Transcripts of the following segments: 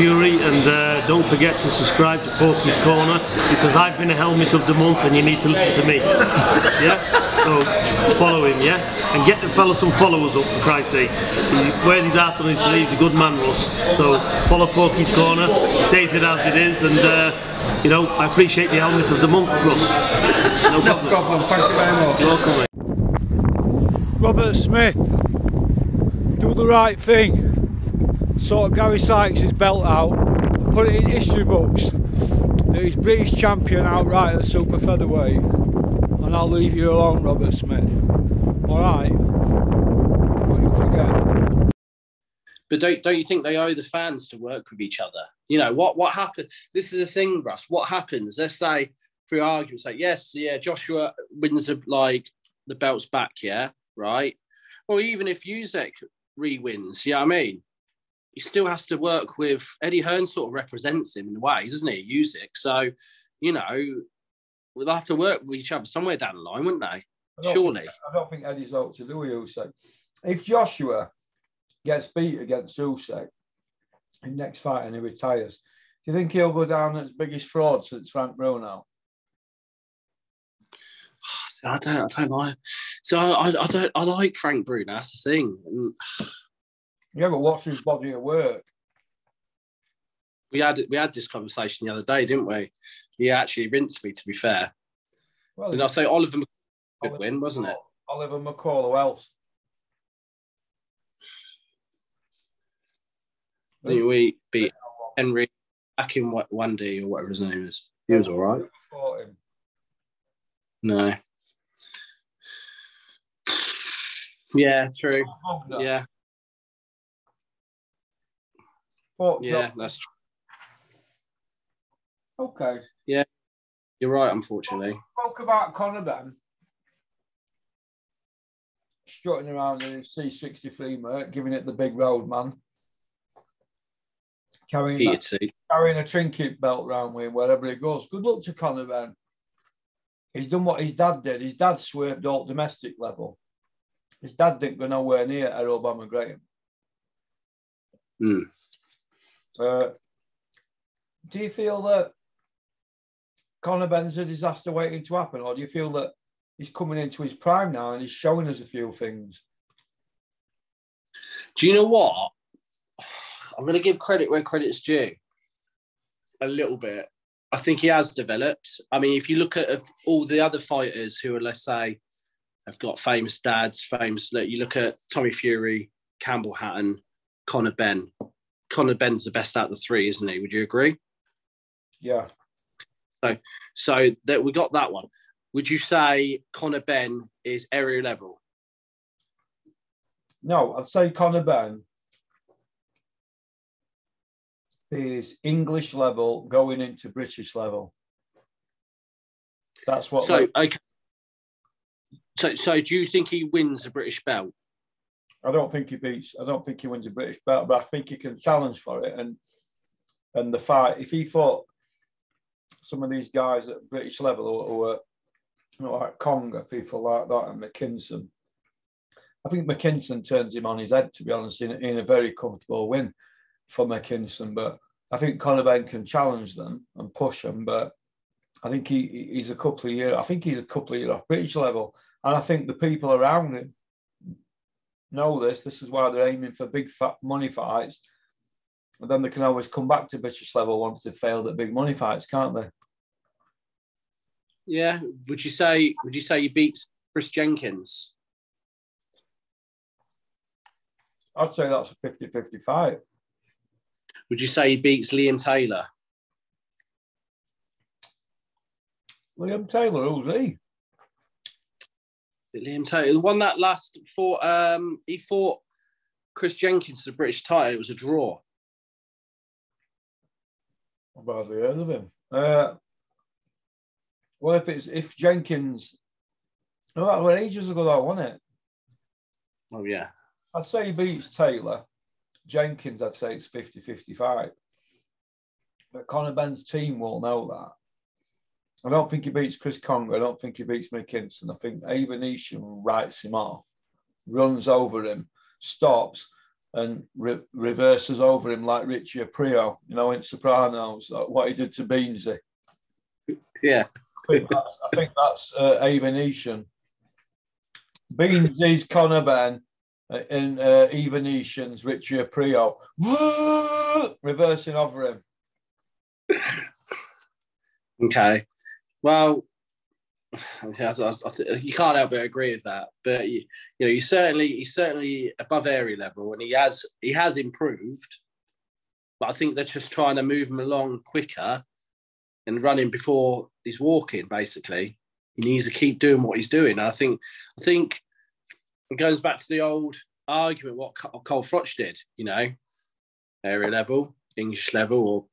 Fury, and uh, don't forget to subscribe to Porky's Corner because I've been a helmet of the month, and you need to listen to me. Yeah. So follow him, yeah, and get the fella some followers up for Christ's sake. He wears his heart on his sleeve. The good man, Russ. So follow Porky's Corner. He says it as it is, and uh, you know I appreciate the helmet of the month, Russ. No No problem. problem. Thank you very much. You're welcome. Robert Smith, do the right thing. Sort Gary Sykes' belt out put it in history books that he's British champion outright at super featherweight. And I'll leave you alone, Robert Smith. Alright? What you forget. But don't don't you think they owe the fans to work with each other? You know what what happened? This is a thing, Russ. What happens? Let's say through arguments like yes, yeah, Joshua wins the like the belts back, yeah, right. Or even if Usyk re-wins, yeah, you know I mean, he still has to work with Eddie Hearn. Sort of represents him in a way, doesn't he? Usyk, so you know we'll have to work with each other somewhere down the line, wouldn't they? I Surely. Think, I don't think Eddie's out to do with Usyk. If Joshua gets beat against Usyk in next fight and he retires, do you think he'll go down as biggest fraud since Frank Bruno? I don't, I don't like. So I, I don't, I like Frank Bruno. That's the thing. And Yeah, but what's his body of work? we had we had this conversation the other day, didn't we? He actually rinsed me. To be fair, Well, did I say Oliver McCall good Oliver win, wasn't it? Oliver McCall, who else? We beat Henry back in one day or whatever his name is. He was all right. No. Yeah, true. Yeah, Fought yeah, Josh- that's true. Okay. Yeah, you're right. Unfortunately, Spoke about Conor Benn. Strutting around in his C63 mate, giving it the big road man. Carrying, that, carrying a trinket belt round with him wherever he goes. Good luck to Conor Benn. He's done what his dad did. His dad swerved all domestic level. His dad didn't go nowhere near Herol Bomber Graham. Hmm. Uh, do you feel that Conor Benn's a disaster waiting to happen, or do you feel that he's coming into his prime now and he's showing us a few things? Do you know what? I'm going to give credit where credit's due. A little bit. I think he has developed. I mean, if you look at all the other fighters who are, let's say, have got famous dads, famous. Look, you look at Tommy Fury, Campbell Hatton, Conor Benn. Conor Benn's the best out of the three, isn't he? Would you agree? Yeah, So so that we got that one. Would you say Conor Benn is area level? no, I'd say Conor Benn is English level going into British level. That's what. So okay. So, so do you think he wins the British belt? I don't think he beats. I don't think he wins a British belt, but I think he can challenge for it. And and the fight, if he fought some of these guys at British level who, were, you know, like Kongo, people like that, and McKinson, I think McKinson turns him on his head. To be honest, in, in a very comfortable win for McKinson. But I think Conor can challenge them and push them. But I think he he's a couple of years. I think he's a couple of years off British level, and I think the people around him know this. This is why they're aiming for big fat money fights. And then they can always come back to British level once they've failed at big money fights, can't they? Yeah. Would you say? Would you say he beats Chris Jenkins? I'd say that's a 50 50 fight. Would you say he beats Liam Taylor? Liam Taylor, who's he? Liam Taylor, the one that last fought. Um, he fought Chris Jenkins to the British title. It was a draw. I've hardly heard of him. Uh, well, if it's if Jenkins, no, that was ages ago, that wasn't it? Oh yeah. I'd say he beats Taylor. Jenkins, I'd say it's 50 55. But Conor Benn's team will know that. I don't think he beats Chris Kongo. I don't think he beats McKinson. I think Nisham writes him off, runs over him, stops, and re- reverses over him like Richie Aprile, you know, in Sopranos, like what he did to Beansie. Yeah. I think that's, I think that's uh, Evanesian. Beansie's Conor Benn uh, in uh, Evanesians, Richie Aprile, reversing over him. Okay. Well, you can't help but agree with that. But you, you know, he's certainly he's certainly above area level, and he has he has improved. But I think they're just trying to move him along quicker and running before he's walking. Basically, he needs to keep doing what he's doing. And I think I think it goes back to the old argument what Carl Froch did. You know, area level, English level, or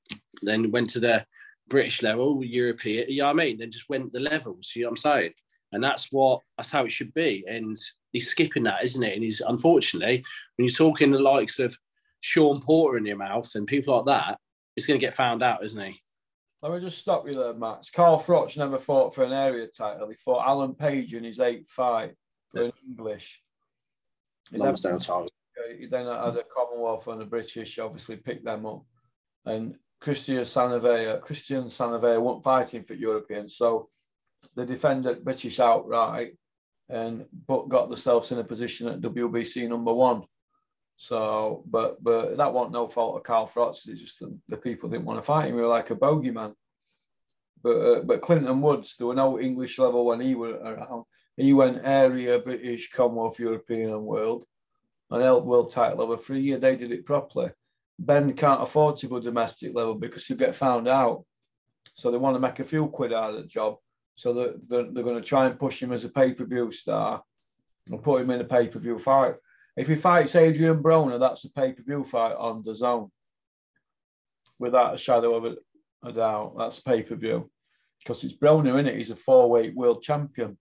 then went to the British level, European, you know what I mean? Then just went the levels, you know what I'm saying? And that's what that's how it should be. And he's skipping that, isn't it? And he's unfortunately, when you're talking the likes of Shawn Porter in your mouth and people like that, he's going to get found out, isn't he? Let me just stop you there, Max. Carl Froch never fought for an area title. He fought Alan Page in his eighth fight for an English. He he then had a Commonwealth and a British, obviously picked them up. And Cristian Sanavia. Cristian Sanavia weren't fighting for Europeans, so they defended British outright and but got themselves in a position at WBC number one. So, but but that wasn't no fault of Carl Froch. It's just the, the people didn't want to fight him. He was like a bogeyman. But uh, but Clinton Woods, there were no English level when he was around. He went area, British, Commonwealth, European, and world, and held world title over three years. They did it properly. Benn can't afford to go domestic level because he'll get found out. So they want to make a few quid out of the job. So they're, they're, they're going to try and push him as a pay per view star and put him in a pay per view fight. If he fights Adrian Broner, that's a pay per view fight on DAZN. Without a shadow of a, a doubt, that's pay per view. Because it's Broner, in it? He's a four weight world champion.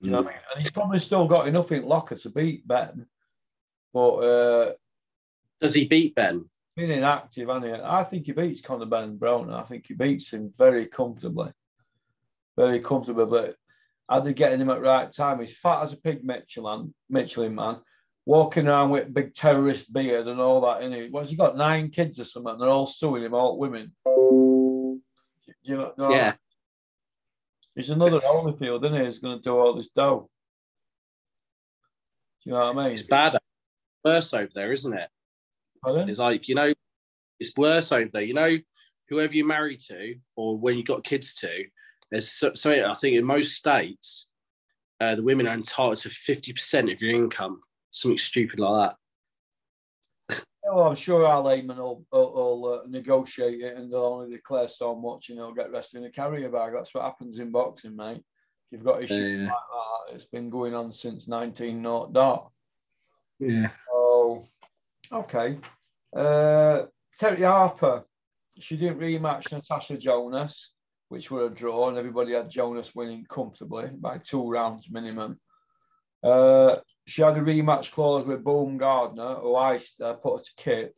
You know I mean? And he's probably still got enough in locker to beat Benn. But uh, does he beat Benn? Being inactive, and I think he beats Conor Benn Brown. I think he beats him very comfortably, very comfortably. But are they getting him at right time? He's fat as a pig, Michelin, Michelin man, walking around with big terrorist beard and all that. In it, what's he got? Nine kids or something. They're all suing him, all women. Do you know? No, yeah. He's another Holyfield, isn't he? He's going to do all this dough. Do you know what I mean? It's bad. Worse over there, isn't it? Pardon? It's like, you know, it's worse over there. You know, whoever you're married to or when you've got kids to, there's so, so I think in most states, uh, the women are entitled to 50% of your income, something stupid like that. Well, I'm sure our layman will, will, will uh, negotiate it and they'll only declare so much and they'll get rested in a carrier bag. That's what happens in boxing, mate. If you've got issues yeah. like that, it's been going on since 1900. Yeah. So, okay. Uh, Terri Harper, she didn't rematch Natasha Jonas, which were a draw, and everybody had Jonas winning comfortably by two rounds minimum. Uh, she had a rematch clause with Baumgardner, who iced her, put her to Kip,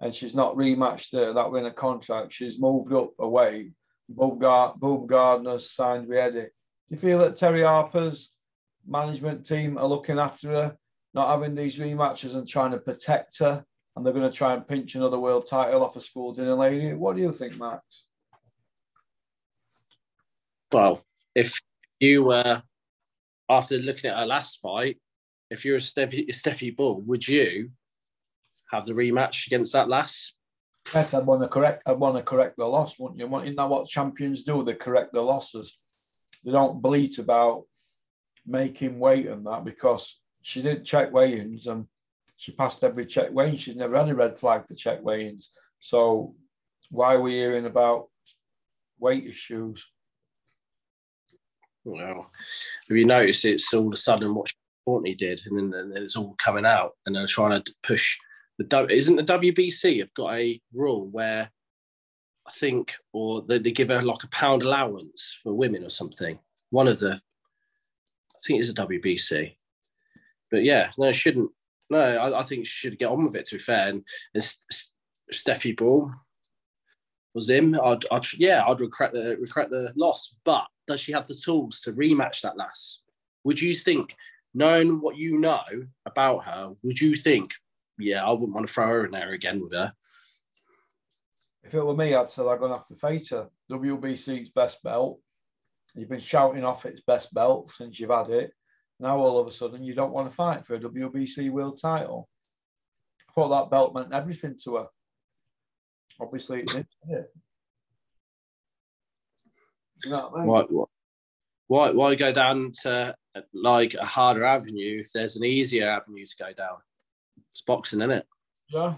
and she's not rematched her. That a contract. She's moved up away. Baumgardner signed with Eddie. Do you feel that Terri Harper's management team are looking after her, not having these rematches and trying to protect her? And they're going to try and pinch another world title off a school dinner lady. What do you think, Max? Well, if you were, after looking at her last fight, if you're a Stefy, Stefy Bull, would you have the rematch against that last? Yes, I'd want to correct. I'd want to correct the loss, wouldn't you? Isn't that what champions do? They correct the losses. They don't bleat about making weight and that because she did check weigh-ins and she passed every check weigh She's never had a red flag for check weigh-ins. So why are we hearing about weight issues? Well, have you noticed it's all of a sudden what Courtney did, and then, it's all coming out, and they're trying to push the. Isn't the WBC have got a rule where I think, or they, they give her like a pound allowance for women or something. One of the, I think it's a WBC, but yeah, no, it shouldn't no, I, I, think she should get on with it. To be fair, and, and Stefy Bull was him. I'd, I'd, yeah, I'd regret the regret the loss. But does she have the tools to rematch that last? Would you think knowing what you know about her, would you think, yeah, I wouldn't want to throw her in there again with her? If it were me, I'd say I'm to have to face her. WBC's best belt. You've been shouting off its best belt since you've had it. Now all of a sudden you don't want to fight for a WBC world title. I thought that belt meant everything to her. Obviously it did. You know what I mean? Why, why, why go down to like a harder avenue if there's an easier avenue to go down? It's boxing, isn't it? Yeah.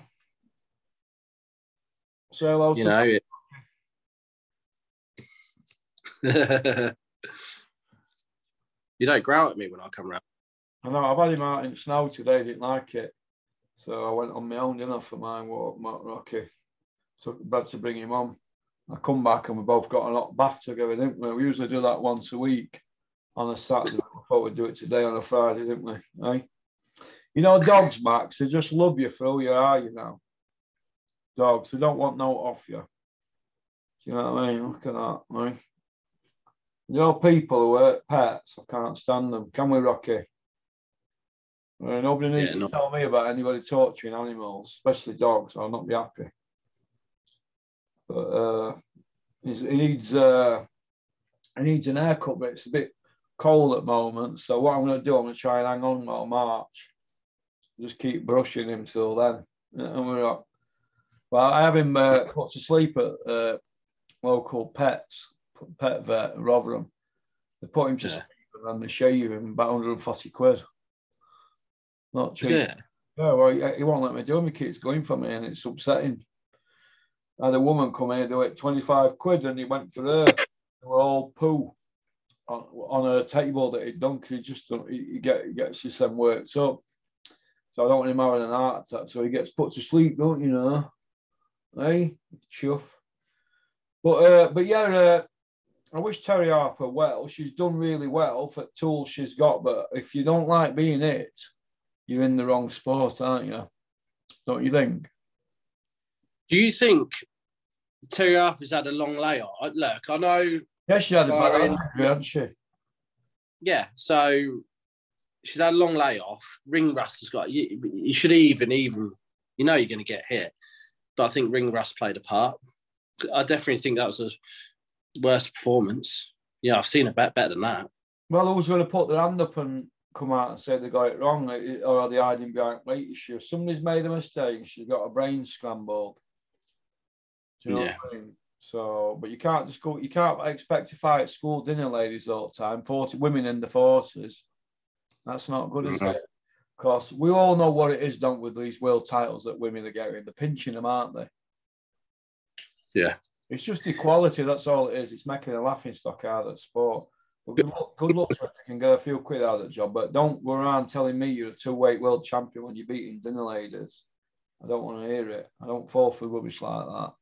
Say hello You to know. it- you don't growl at me when I come round. I know I've had him out in snow today, didn't like it. So I went on my own dinner for mine walk, Mark Rocky. Took bed to bring him on. I come back and we both got a hot bath together, didn't we? We usually do that once a week on a Saturday. I thought we'd do it today on a Friday, didn't we? Eh? You know, dogs, Max, they just love you for who you are, you know. Dogs, they don't want no off you. Do you know what I mean? Look at that, right? You know, people who hurt pets, I can't stand them. Can we, Rocky? Nobody needs Yeah, to no. tell me about anybody torturing animals, especially dogs. I'll not be happy. But uh, he needs uh, he needs an haircut, but it's a bit cold at the moment. So what I'm going to do, I'm going to try and hang on till March. Just keep brushing him till then. And we're up. Well, I have him uh, put to sleep at uh, local pets pet vet in Rotherham. They put him to Yeah. sleep and then they shave him about 140 quid. Not cheap. Yeah. Yeah, well, he, he won't let me do him. He keeps going for me, and it's upsetting. I had a woman come in and do it 25 quid, and he went for her. They were all poo on, on a table that he'd done because he just he, he, get, he gets his son worked up. So I don't want him having an heart attack. So he gets put to sleep, don't you know? Hey, chuff. But uh, but yeah, uh, I wish Terri Harper well. She's done really well for the tools she's got. But if you don't like being it, you're in the wrong sport, aren't you? Don't you think? Do you think Terri Harper's had a long layoff? Look, I know, Yes, she had a bad injury, hadn't she? yeah. So she's had a long layoff. Ring Rust has got. You, you should even, even. You know, you're going to get hit. But I think Ring Rust played a part. I definitely think that was a worst performance. Yeah, I've seen a bet better than that. Well, who's going to put their hand up and come out and say they got it wrong, or are they hiding behind weight issues? Somebody's made a mistake. She's got a brain scrambled. Do you know Yeah. what I mean? So, but you can't just go. You can't expect to fight school dinner ladies all the time. Forty women in the forties. That's not good, is Mhm. it? Because we all know what it is, don't we? with These world titles that women are getting, they're pinching them, aren't they? Yeah. It's just equality. That's all it is. It's making a laughing stock out of sport. But good luck, good luck you can get a few quid out of the job. But don't go around telling me you're a two weight world champion when you're beating dinner ladies. I don't want to hear it. I don't fall for rubbish like that.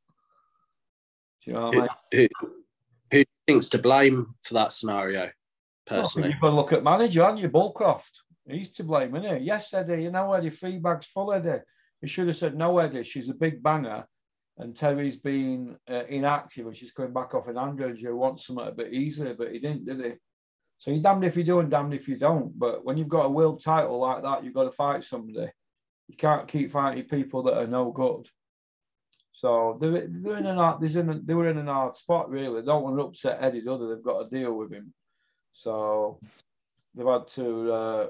Do you know what I mean? Who, who thinks to blame for that scenario? Well, Personally, you've got to look at manager, aren't you? Bullcroft. He's to blame, isn't he? Yes, Eddie. You know, Eddie, three bags full, Eddie. He should have said, no, Eddie, she's a big banger. And Terri's been uh, inactive and she's coming back off an Android. You want something a bit easier, but he didn't, did he? So you're damned if you do and damned if you don't. But when you've got a world title like that, you've got to fight somebody. You can't keep fighting people that are no good. So they're, they're in an hard, they were in an hard spot, really. They don't want to upset Eddie, do they? They've got to deal with him. So they've had to uh,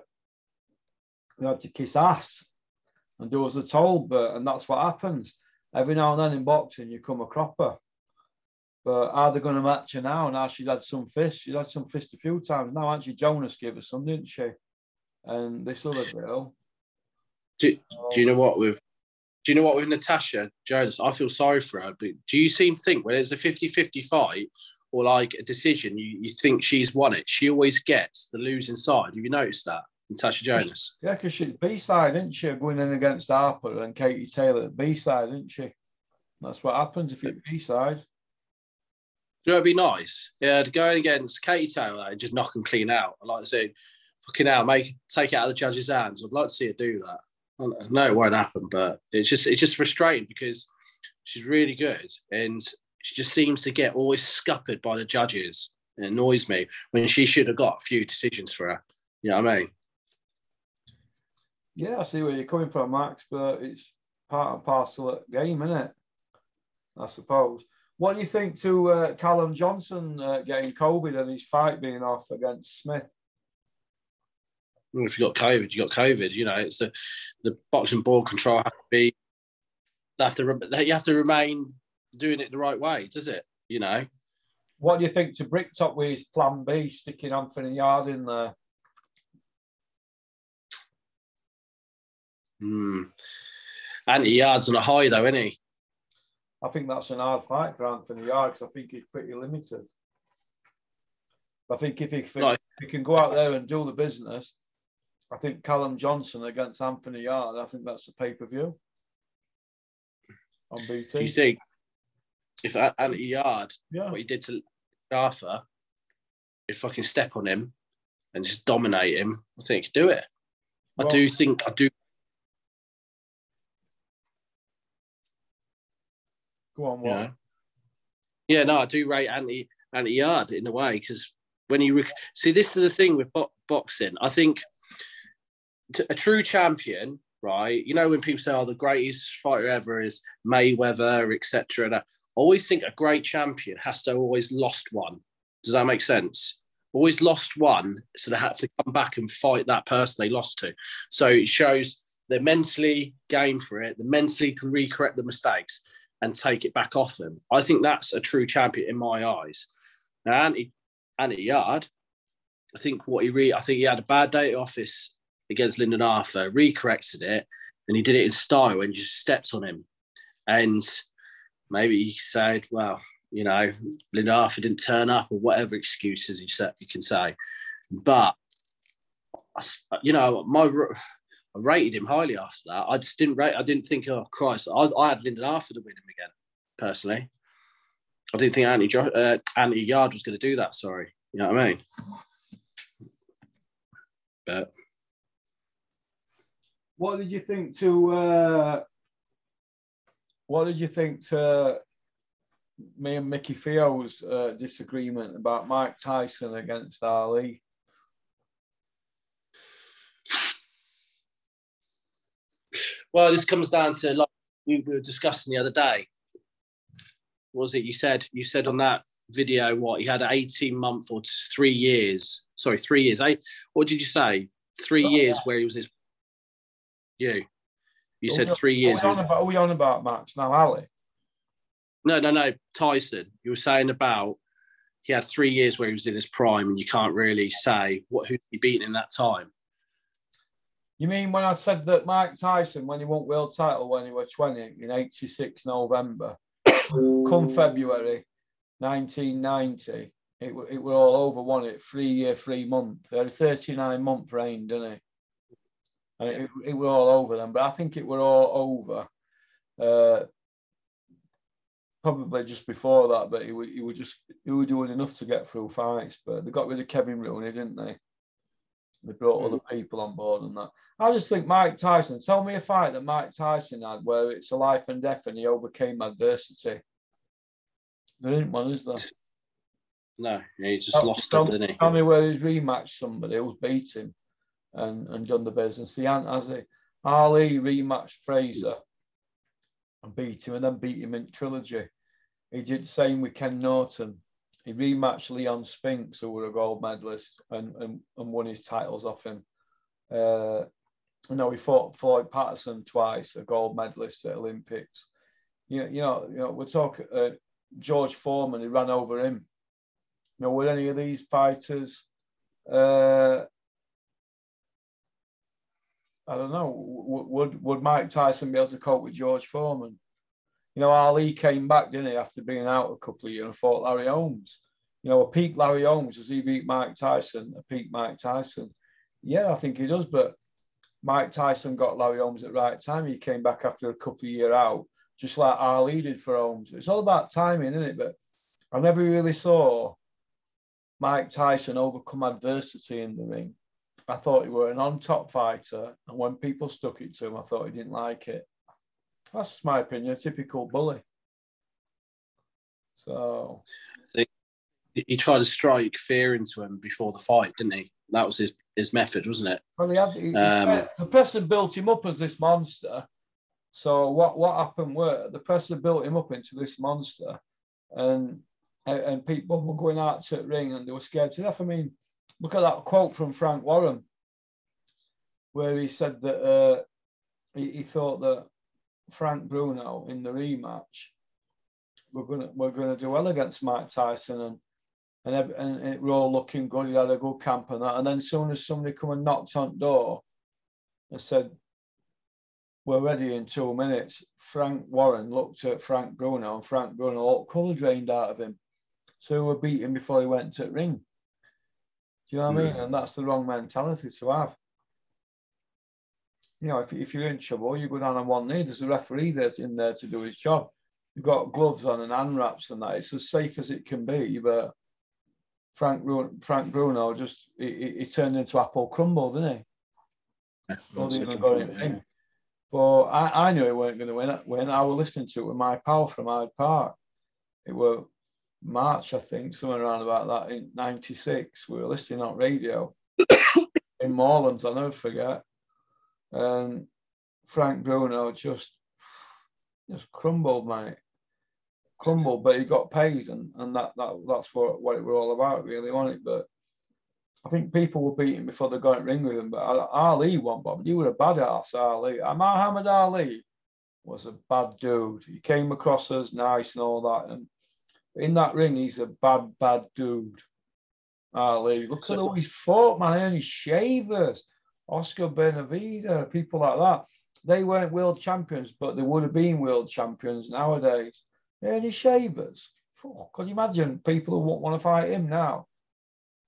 they had to kiss ass and do as they're told, but and that's what happens. Every now and then in boxing, you come a cropper. But are they going to match her now? Now she's had some fists. She's had some fists a few times. Now actually Jonas gave her some, didn't she? And this other girl. do, do you know um, what with do you know what with Natasha Jonas? I feel sorry for her, but do you seem to think when it's a 50-50 fight or like a decision, you, you think she's won it? She always gets the losing side. Have you noticed that, Natasha Jonas? Yeah, because she's B side, isn't she? Going in against Harper and Katie Taylor B side, isn't she? That's what happens if you're B side. You know it'd be nice? Yeah, to go in against Katie Taylor and just knock them clean out. I'd like to see fucking out, make take it out of the judge's hands. I'd like to see her do that. Know it won't happen, but it's just it's just frustrating because she's really good and she just seems to get always scuppered by the judges. It annoys me when she should have got a few decisions for her. You know what I mean? Yeah, I see where you're coming from, Max, but it's part and parcel of the game, isn't it? I suppose. What do you think to uh, Callum Johnson uh, getting COVID and his fight being off against Smith? If you got COVID, you got COVID. You know, it's the the boxing board control have to be. They have to. You have to remain doing it the right way, does it? You know. What do you think to Bricktop with his plan B, sticking Anthony Yarde in there? Hmm. Anthony Yarde's on a high though, isn't he? I think that's an hard fight for Anthony Yarde because I think he's pretty limited. I think if he, if he can go out there and do the business, I think Callum Johnson against Anthony Yarde, I think that's a pay per view on BT. Do you think if Anthony Yarde, yeah. what he did to Arthur, if I can step on him and just dominate him, I think he could do it. Well, I do think I do Go on, what? Yeah, no, I do rate Anthony Anthony Yarde in a way because when you rec- see this is the thing with bo- boxing, I think a true champion, right? You know when people say, "Oh, the greatest fighter ever is Mayweather," etc. I always think a great champion has to always lost one. Does that make sense? Always lost one, so they had to come back and fight that person they lost to. So it shows they're mentally game for it. They mentally can recorrect the mistakes and take it back off them. I think that's a true champion in my eyes. Now, Andy, Andy Yarde, I think what he re- I think he had a bad day at office against Lyndon Arthur, recorrected it, and he did it in style and just stepped on him. And maybe he said, well, you know, Lyndon Arthur didn't turn up or whatever excuses you can say. But, you know, my I rated him highly after that. I just didn't rate. I didn't think, oh Christ, I, I had Lyndon Arthur to win him again. Personally, I didn't think jo- uh, Anthony Yarde was going to do that. Sorry, you know what I mean? But what did you think to? Uh, what did you think to me and Mickey Theo's uh, disagreement about Mike Tyson against Ali? Well, this comes down to like we were discussing the other day. Was it you said? You said on that video what he had an 18 month or three years. Sorry, three years. Eight. What did you say? Three oh, years yeah. where he was his. You. You said we, three years. Are we, on about, are we on about Max now, Ali? No, no, no. Tyson. You were saying about he had three years where he was in his prime, and you can't really say what who he beat in that time. You mean when I said that Mike Tyson, when he won world title when he was 20 in 86 November, come February 1990, it, it were all over, One it? Three year, three month. They had a 39 month reign, didn't it? And it, it were all over then. but I think it were all over. Uh, probably just before that, but he, he was just he was doing enough to get through fights. But they got rid of Kevin Rooney, didn't they? They brought mm. other people on board and that. I just think Mike Tyson, tell me a fight that Mike Tyson had where it's a life and death and he overcame adversity. There isn't one, is there? No, he just tell, lost tell, didn't he? Tell me where he's rematched somebody who's beat him and, and done the business. He hasn't, has he? Ali rematched Frazier and beat him and then beat him in trilogy. He did the same with Ken Norton. He rematched Leon Spinks, who were a gold medalist, and, and, and won his titles off him. Uh, you know, he fought Floyd Patterson twice, a gold medalist at Olympics. You know, you know, you know we're talking uh, George Foreman, he ran over him. You know, would any of these fighters, uh, I don't know, would would Mike Tyson be able to cope with George Foreman? You know, Ali came back, didn't he, after being out a couple of years and fought Larry Holmes. You know, a peak Larry Holmes, does he beat Mike Tyson? A peak Mike Tyson? Yeah, I think he does, but Mike Tyson got Larry Holmes at the right time. He came back after a couple of years out, just like Ali did for Holmes. It's all about timing, isn't it? But I never really saw Mike Tyson overcome adversity in the ring. I thought he were an on-top fighter, and when people stuck it to him, I thought he didn't like it. That's my opinion. A typical bully. So he tried to strike fear into him before the fight, didn't he? That was his his method, wasn't it? Well, he had, he, Um, the press had built him up as this monster. So what what happened were the press had built him up into this monster, and and- and people were going out to the ring and they were scared to death. I mean, look at that quote from Frank Warren, where he said that uh, he, he thought that Frank Bruno in the rematch we're gonna we're gonna do well against Mike Tyson and and, and it were all looking good. He had a good camp and that. And then soon as somebody come and knocked on the door and said, "We're ready in two minutes," Frank Warren looked at Frank Bruno, and Frank Bruno all colour drained out of him. So we beat him before he went to the ring. Do you know what I hmm. mean? And that's the wrong mentality to have. You know, if, if you're in trouble, you go down on one knee. There's a referee that's in there to do his job. You've got gloves on and hand wraps and that. It's as safe as it can be. But Frank Bruno, Frank Bruno just he, he- he turned into apple crumble, didn't he? Wasn't even going in. But I, I knew he weren't going to win. When I was listening to it with my pal from Hyde Park, it were March, I think, somewhere around about that in '96. We were listening on radio in Morelands. I'll never forget. And Frank Bruno just just crumbled, mate. Crumbled, but he got paid, and, and that, that that's what, what it was all about, really, wasn't it? But I think people were beating before they got in ring with him. But Ali won, Bob. You were a badass, Ali. Uh, Muhammad Ali was a bad dude. He came across as nice and all that. And in that ring, he's a bad, bad dude. Ali. Look at who he fought, man. And his shavers. Oscar Bonavena, people like that. They weren't world champions, but they would have been world champions nowadays. Earnie Shavers. Could you imagine people who won't want to fight him now?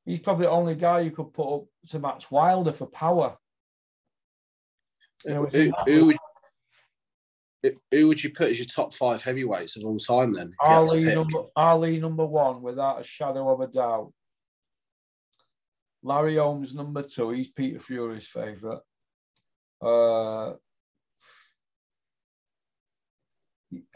He's probably the only guy you could put up to match Wilder for power. You know, Who, who would who would you put as your top five heavyweights of all time then? If you had to Ali number, Ali number one, without a shadow of a doubt. Larry Holmes number two. He's Peter Fury's favourite. Uh,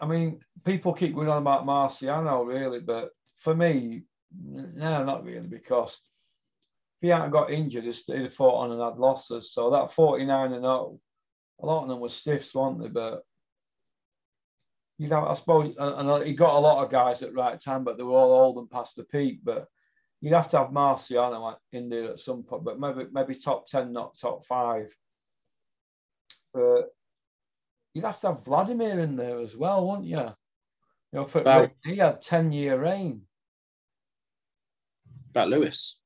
I mean, people keep going on about Marciano, really, but for me, no, not really, because if he hadn't got injured, he'd have fought on and had losses. So that 49 and 0, a lot of them were stiffs, weren't they? But you know, I suppose, and he got a lot of guys at right time, but they were all old and past the peak. But you'd have to have Marciano in there at some point, but maybe maybe top ten, not top five. But you'd have to have Vladimir in there as well, wouldn't you? You know, for About- he had ten year reign. about Lewis.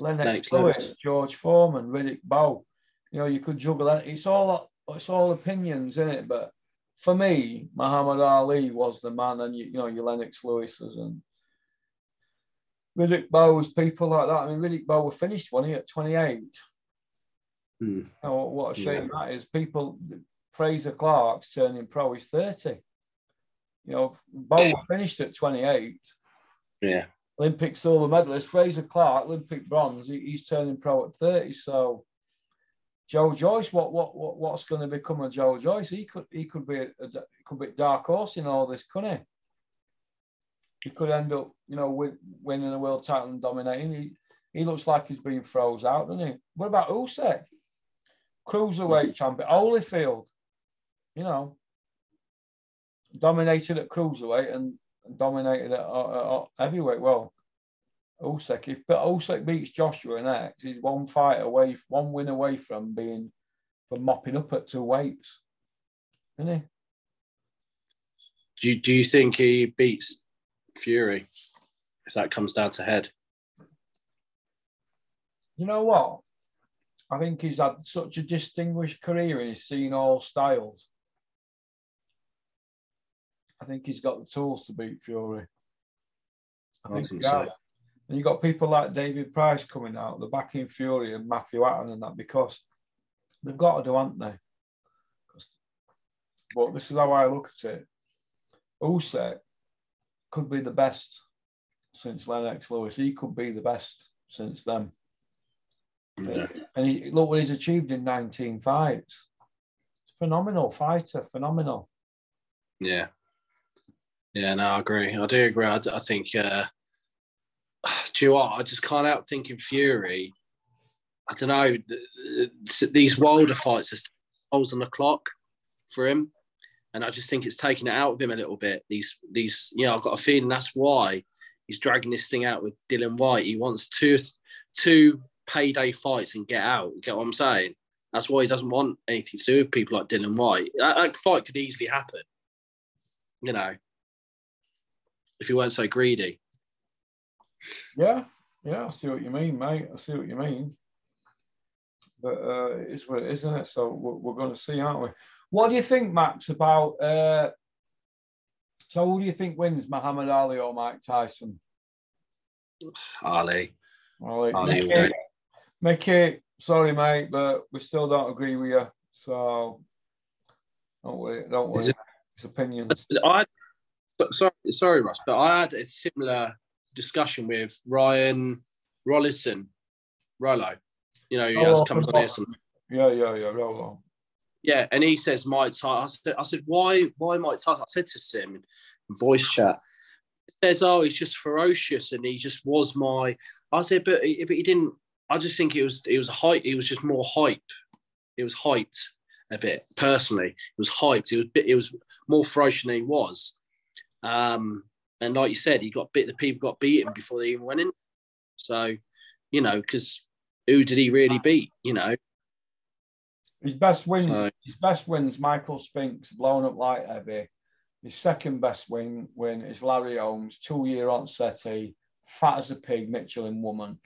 Lennox, Lennox Lewis, Lewis. George Foreman, Riddick Bowe. You know, you could juggle that. It's all it's all opinions, in it? But for me, Muhammad Ali was the man, and you, you know, your Lennox Lewis's and Riddick Bowe's people like that. I mean, Riddick Bowe was finished one here at 28. Hmm. Oh, what a shame that is. People, Frazer Clarke's turning pro, he's 30. You know, Bowe finished at 28. Yeah. Olympic silver medalist, Fraser Clark, Olympic bronze, he- he's turning pro at 30. So Joe Joyce, what what, what what's going to become of Joe Joyce? He could he could be a, a could be a dark horse in all this, couldn't he? He could end up, you know, with winning a world title and dominating. He he looks like he's being froze out, doesn't he? What about Usyk? Cruiserweight champion, Holyfield, you know, dominated at cruiserweight and dominated at, uh, uh, heavyweight. Well, Usyk, if but Usyk beats Joshua next, he's one fight away, one win away from being from mopping up at two weights, isn't he? Do you, do you think he beats Fury if that comes down to head? You know what? I think he's had such a distinguished career and he's seen all styles. I think he's got the tools to beat Fury. I I think, so. And you've got people like David Price coming out, the backing Fury and Matthew Hatton and that because they've got to do, haven't they? But this is how I look at it. Usyk could be the best since Lennox Lewis. He could be the best since then. Yeah. And he, look what he's achieved in 19 fights. It's phenomenal fighter, phenomenal. Yeah. Yeah, no, I agree. I do agree. I, I think, uh, do you know what? I just can't help thinking Fury I don't know. These Wilder fights are holes on the clock for him, and I just think it's taking it out of him a little bit. These, these, you know, I've got a feeling that's why he's dragging this thing out with Dillian Whyte. He wants two, two payday fights and get out. You get what I'm saying? That's why he doesn't want anything to do with people like Dillian Whyte. That, that fight could easily happen, you know, if he weren't so greedy. Yeah, yeah, I see what you mean, mate. I see what you mean. But uh, it's what it is, isn't it? So we're, we're going to see, aren't we? What do you think, Max, about? Uh, so who do you think wins, Muhammad Ali or Mike Tyson? Ali. Ali. Ali Mickey, Mickey, sorry, mate, but we still don't agree with you. So don't worry, don't worry. His opinions. I sorry, sorry, Ross, but I had a similar discussion with Ryan Rollison, Rollo. You know, he oh, comes on here. Some... Yeah, yeah, yeah, Rollo. Yeah, and he says Mike Tyson. I said, why, why Mike Tyson? I said to Sim in voice chat. He says, oh, he's just ferocious, and he just was my. I said, but, but he didn't. I just think it was it was hype. It was just more hype. It was hyped a bit personally. It was hyped. It was bit, it was more ferocious than he was. Um, and like you said, he got bit. The people got beaten before they even went in. So, you know, because who did he really beat? You know, his best wins. So, his best wins. Michael Spinks blown up light heavy. His second best win win is Larry Holmes, two year on SETI, fat as a pig, Michelin woman.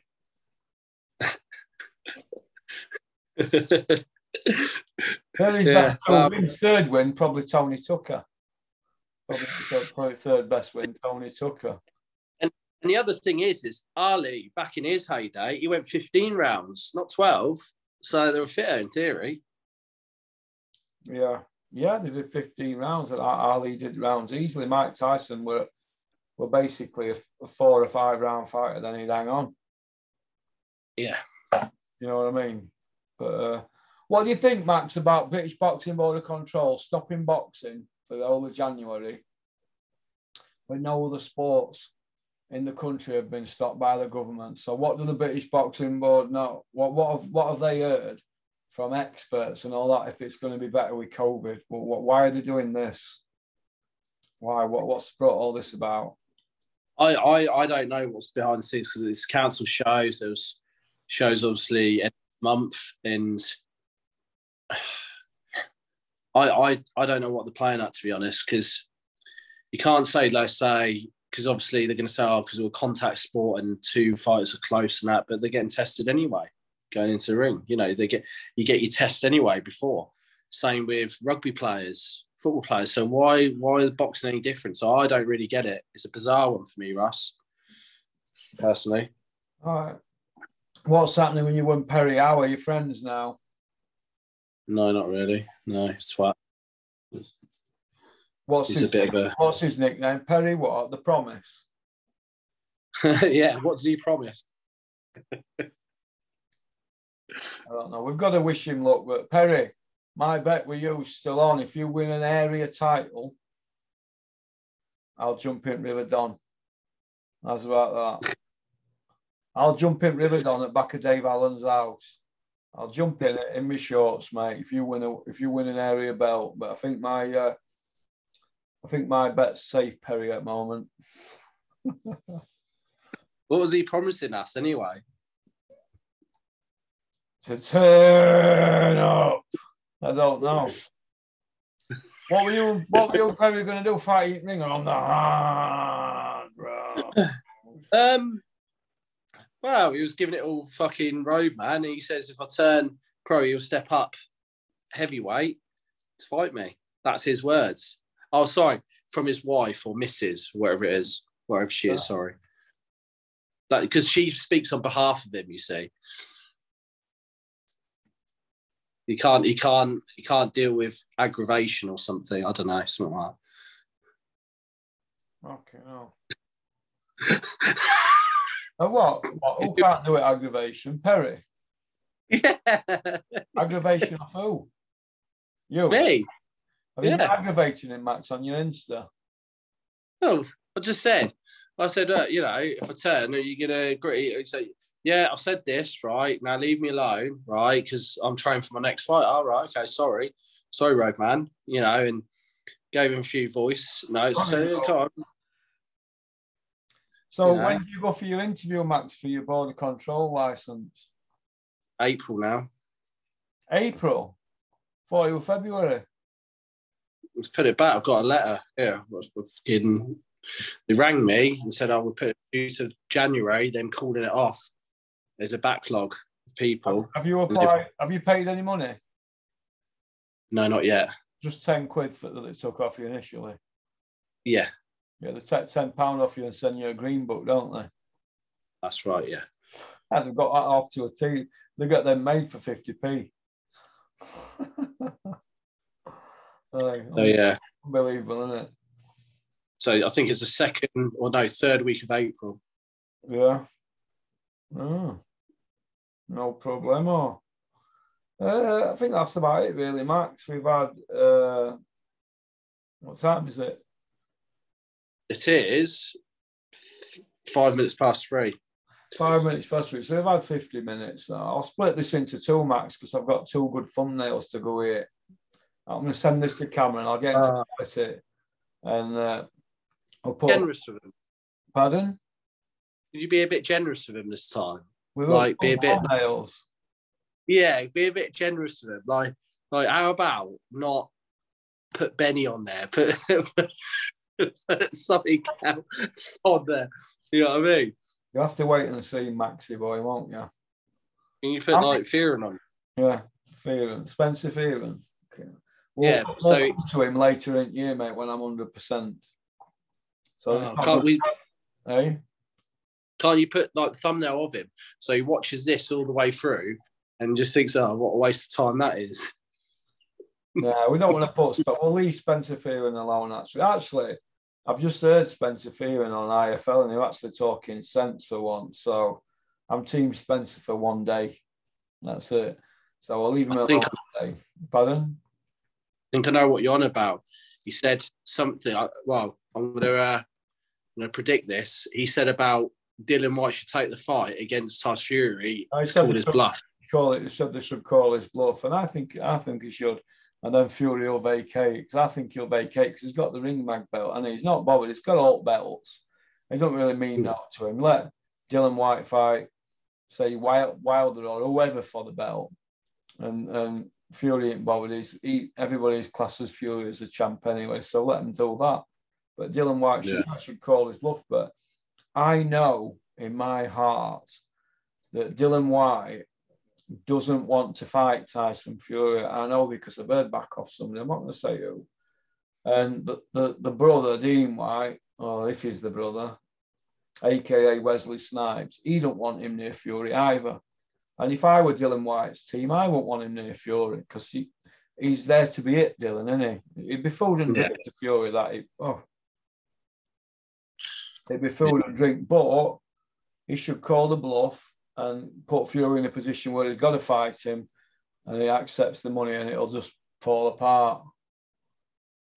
Very yeah, best win, third win, probably Tony Tucker. Probably, probably third best win, Tony Tucker. And, and the other thing is, is Ali back in his heyday, he went 15 rounds, not 12. So they were fitter in theory. Yeah, yeah, they did 15 rounds, and Ali did rounds easily. Mike Tyson were were basically a, a four or five round fighter. Then he'd hang on. Yeah, you know what I mean. But uh, what do you think, Max, about British Boxing Board of Control stopping boxing for the whole of January with no other sports in the country have been stopped by the government? So, what do the British Boxing Board know? What what have, what have they heard from experts and all that? If it's going to be better with COVID, well, what, why are they doing this? Why? What what's brought all this about? I, I, I don't know what's behind the scenes because it's council shows. There was shows obviously every month, and I, I I don't know what they're playing at to be honest, because you can't say let's say because obviously they're going to say oh because we're contact sport and two fighters are close and that, but they're getting tested anyway going into the ring. You know they get you get your test anyway before. Same with rugby players, football players. So why why is boxing any different? So I don't really get it. It's a bizarre one for me, Russ. Personally. All right. What's happening when you won Perry? How are your friends now? No, not really. No, it's what. What's He's his, a bit of a. What's his nickname? Perry. What? The Promise. yeah. What does he promise? I don't know. We've got to wish him luck, but Perry, my bet with you still on. If you win an area title, I'll jump in River Don. That's about that. I'll jump in River Don at back of Dave Allen's house. I'll jump in it in my shorts, mate. If you win a if you win an area belt, but I think my uh, I think my bet's safe, Perry, at the moment. what was he promising us anyway? To turn up. I don't know. what were you what were you probably gonna do? Fight Ringer on the hard, bro. Um well, he was giving it all fucking road, man. He says if I turn pro, he'll step up heavyweight to fight me. That's his words. Oh, sorry, from his wife or Mrs. whatever it is, whatever she is. Oh. Sorry, that because she speaks on behalf of him. You see, he can't, he can't, he can't deal with aggravation or something. I don't know, something like that. Okay. Oh. Oh, what? what? Who can't do it? Aggravation, Perry. Yeah. Aggravation of who? You. Me. Have you yeah. been aggravating him, Max, on your Insta? Oh, I just said. I said, uh, you know, if I turn, are you gonna agree? So yeah, I said this, right? Now leave me alone, right? Because I'm training for my next fight. All right, okay, sorry. Sorry, Roadman, you know, and gave him a few voice notes. I said, come on. So Yeah. when do you go for your interview, Max, for your border control license? April now. April. For was February put it back, I've got a letter here. Fucking, they rang me and said oh, I would put it due to January, then calling it off. There's a backlog of people. Have you applied? Have you paid any money? No, not yet. Just 10 quid for, that they took off you initially? Yeah. Yeah, they take 10 pound off you and send you a green book, don't they? That's right, yeah. And they've got that off to a T. They got them made for 50p. Oh, so, yeah. Unbelievable, isn't it? So I think it's the second or no, third week of April. Yeah. Oh. No problem. Uh, I think that's about it, really, Max. We've had, uh, what time is it? It is five minutes past three. Five minutes past three. So we've had 50 minutes. I'll split this into two, Max, because I've got two good thumbnails to go here. I'm going to send this to Cameron. I'll get him Ah. to edit it. And uh, I'll put. Generous with him. Pardon? Could you be a bit generous with him this time? We've Like, be a bit- thumbnails. Yeah, be a bit generous with him. Like, like how about not put Benny on there? Put, put something else on there. You know what I mean? You have to wait and see Maxi boy, won't you? Can you put like Fearon on? Yeah, Fearon. Spencer Fearon. Okay. Yeah, so it's- to him later in the year, mate, when I'm 100%. So, Oh, can't we? eh? Can't you put like thumbnail of him so he watches this all the way through and just thinks, oh, what a waste of time that is. Yeah, we don't want to put stuff. We'll leave Spencer Fearon alone, actually. Actually, I've just heard Spencer Fearon on IFL and they're actually talking sense for once. So I'm Team Spencer for one day. That's it. So I'll leave him I alone think- today. Pardon? I think I know what you're on about. He said something. Well, I'm gonna, uh, I'm gonna predict this. He said about Dillian Whyte should take the fight against Tyson Fury I said call he his bluff. Call it. Said they should call his bluff, and I think I think he should. And then Fury will vacate because I think he'll vacate because he's got the ring mag belt and he's not bothered. He's got all belts. It don't really mean Mm. that to him. Let Dillian Whyte fight, say Wild, Wilder or whoever for the belt, and and Fury ain't bothered. He's he, everybody's classed as Fury as a champ anyway, so let him do that. But Dillian Whyte should, should call his bluff. But I know in my heart that Dillian Whyte doesn't want to fight Tyson Fury. I know because I've heard back off somebody. I'm not going to say who. And the, the, the brother, Dean Whyte, or if he's the brother, aka Wesley Snipes, he don't want him near Fury either. And if I were Dillian Whyte's team, I wouldn't want him near Fury because he, he's there to be it, Dylan, isn't he? He'd be food and Yeah. drink to Fury that he, oh. It'd be food and drink, but he should call the bluff and put Fury in a position where he's got to fight him and he accepts the money and it'll just fall apart.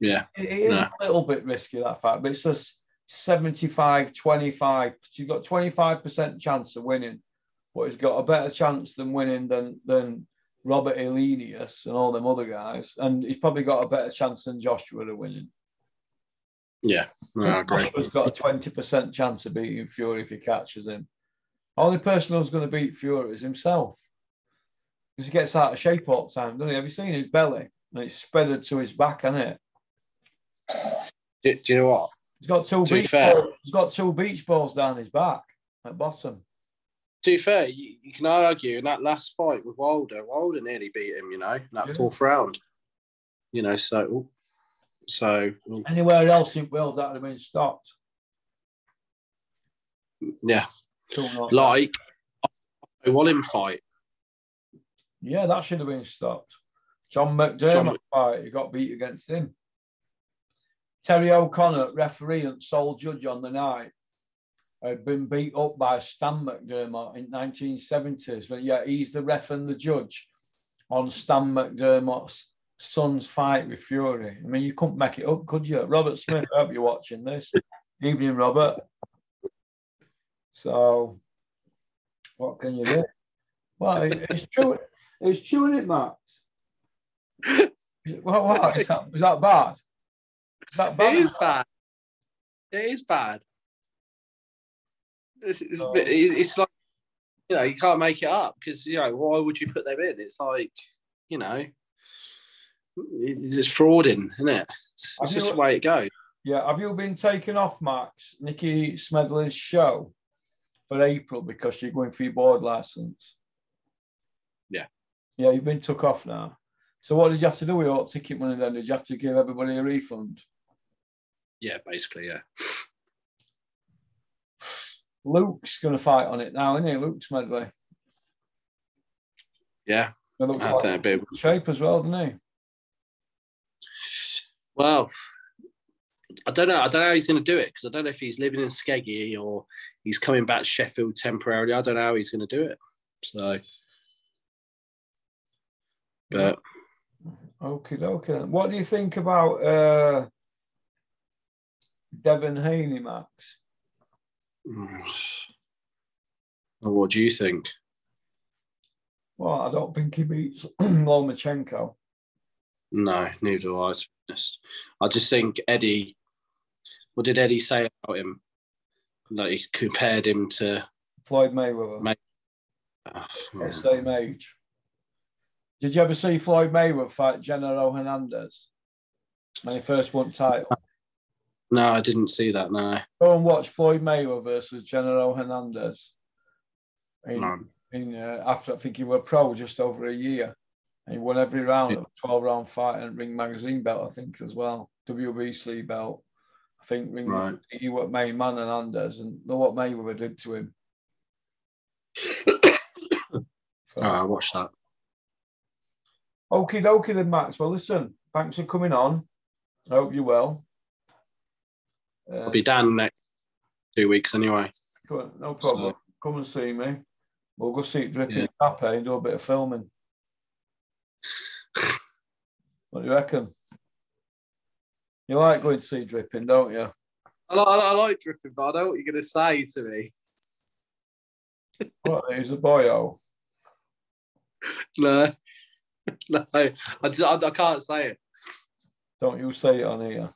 Yeah, It it is No. a little bit risky, that fact, but it's just 75 25. He's got 25% chance of winning, but he's got a better chance than winning than, than Robert Elenius and all them other guys. And he's probably got a better chance than Joshua of winning. yeah, no, I agree. Joshua's got a 20% chance of beating Fury if he catches him. Only person who's going to beat Fury is himself. Because he gets out of shape all the time, doesn't he? Have you seen his belly? And it's spreaded to his back, hasn't it? Do, do you know what? He's got two To be beach balls. He's got two beach balls down his back at bottom. To be fair, you, you can argue in that last fight with Wilder, Wilder nearly beat him. You know, in that Yeah. fourth round. You know, so so Anywhere else in Wales that would have been stopped. yeah, like a Wallin fight. Yeah, that should have been stopped. John McDermott John- fight, he got beat against him. Terry O'Connor, referee and sole judge on the night, had been beat up by Stan McDermott in 1970s. But yeah, he's the ref and the judge on Stan McDermott's son's fight with Fury. I mean, you couldn't make it up, could you? Robert Smith, I hope you're watching this. Evening, Robert. So What can you do? Well, it's true. It's true, isn't it, Max? What? What? Is that, is that bad? Is that bad? It is bad. It is bad. It's, it's, Oh. it's like you know you can't make it up because you know why would you put them in? It's like you know it's just frauding, isn't it? It's just you- the way it goes. Yeah. Have you been taken off, Max? Nikki Smedley's show for April because you're going for your board license. Yeah. Yeah, you've been took off now. So what did you have to do with your ticket money then? Did you have to give everybody a refund? Yeah, basically, yeah. Luke's going to fight on it now, isn't he? Luke Smedley. Yeah, He looks I like that bit. in shape as well, doesn't he? Well, I don't know. I don't know how he's going to do it because I don't know if he's living in Skeggy or he's coming back to Sheffield temporarily. I don't know how he's going to do it. So, but Okay, okay. What do you think about uh, Devin Haney, Max? Well, what do you think? Well, I don't think he beats Lomachenko. No, neither do I. To be honest, I just think Eddie. What did Eddie say about him? That he compared him to. Floyd Mayweather, May- at same age. Did you ever see Floyd Mayweather fight Genaro Hernandez when he first won title? No, I didn't see that. No, Go and watch Floyd Mayweather versus Genaro Hernandez. In, no. in, uh, after I think he were pro just over a year, and he won every round of a 12 round fight and ring magazine belt, I think, as well. WBC belt. I think ring Right. he was main man Hernandez, and look what Mayweather did to him. So, Oh, I watched that. Okie dokie then, Max. Well, listen, thanks for coming on. I hope you're well. Uh, I'll be down next two weeks anyway. No problem. So- Come and see me. We'll go see Dripping Yeah. And do a bit of filming. what do you reckon? You like going to see Dripping, don't you? I like, I like dripping, but I know what you're going to say to me. What, he's a boyo. No, no, I, just, I, I can't say it. Don't you say it on here.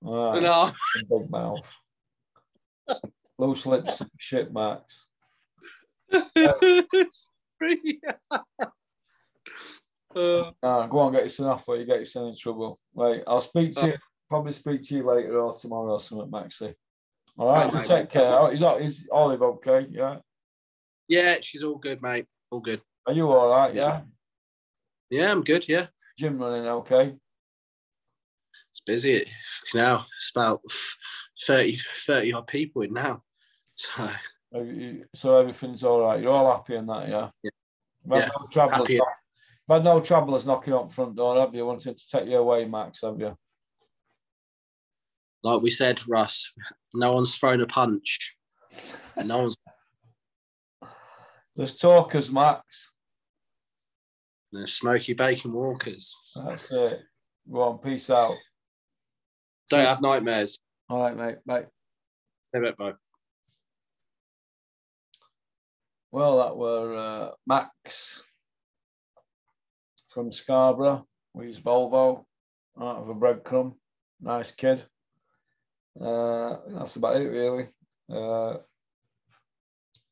Right, No, big mouth. Loose lips, shit, Max. Uh, go on, get yourself off, or you get yourself in trouble. Right, I'll speak to you. Probably speak to you later or tomorrow or something, Maxie. All right, Oh, take care. Is is Olive okay? Yeah. yeah, she's all good, mate. All good. Are you all right? Yeah. Yeah, I'm good. Yeah, Gym running okay? Busy now. It's about 30, 30 odd people in now. So So everything's all right. You're all happy in that, yeah. Yeah. You've Yeah, no travellers. happy. knock- no travellers knocking on front door, have you? Wanting to take you away, Max? Have you? like we said, Russ, no one's thrown a punch, and no one's There's talkers, Max. There's smoky bacon walkers. That's it. Go on. Peace out. Don't have nightmares. All right, mate. Bye. Say that, bro. Well, that were uh, Max from Scarborough. We's Volvo out of a breadcrumb. Nice kid. Uh, that's about it, really. Uh,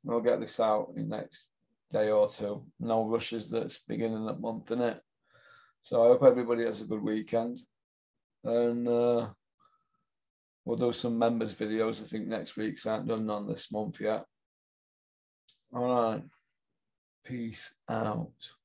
we'll get this out in the next day or two. No rushes that's beginning that month, innit? So I hope everybody has a good weekend. And uh, we'll do some members videos, I think, next week. 'cause I haven't done none this month yet. All right. Peace out.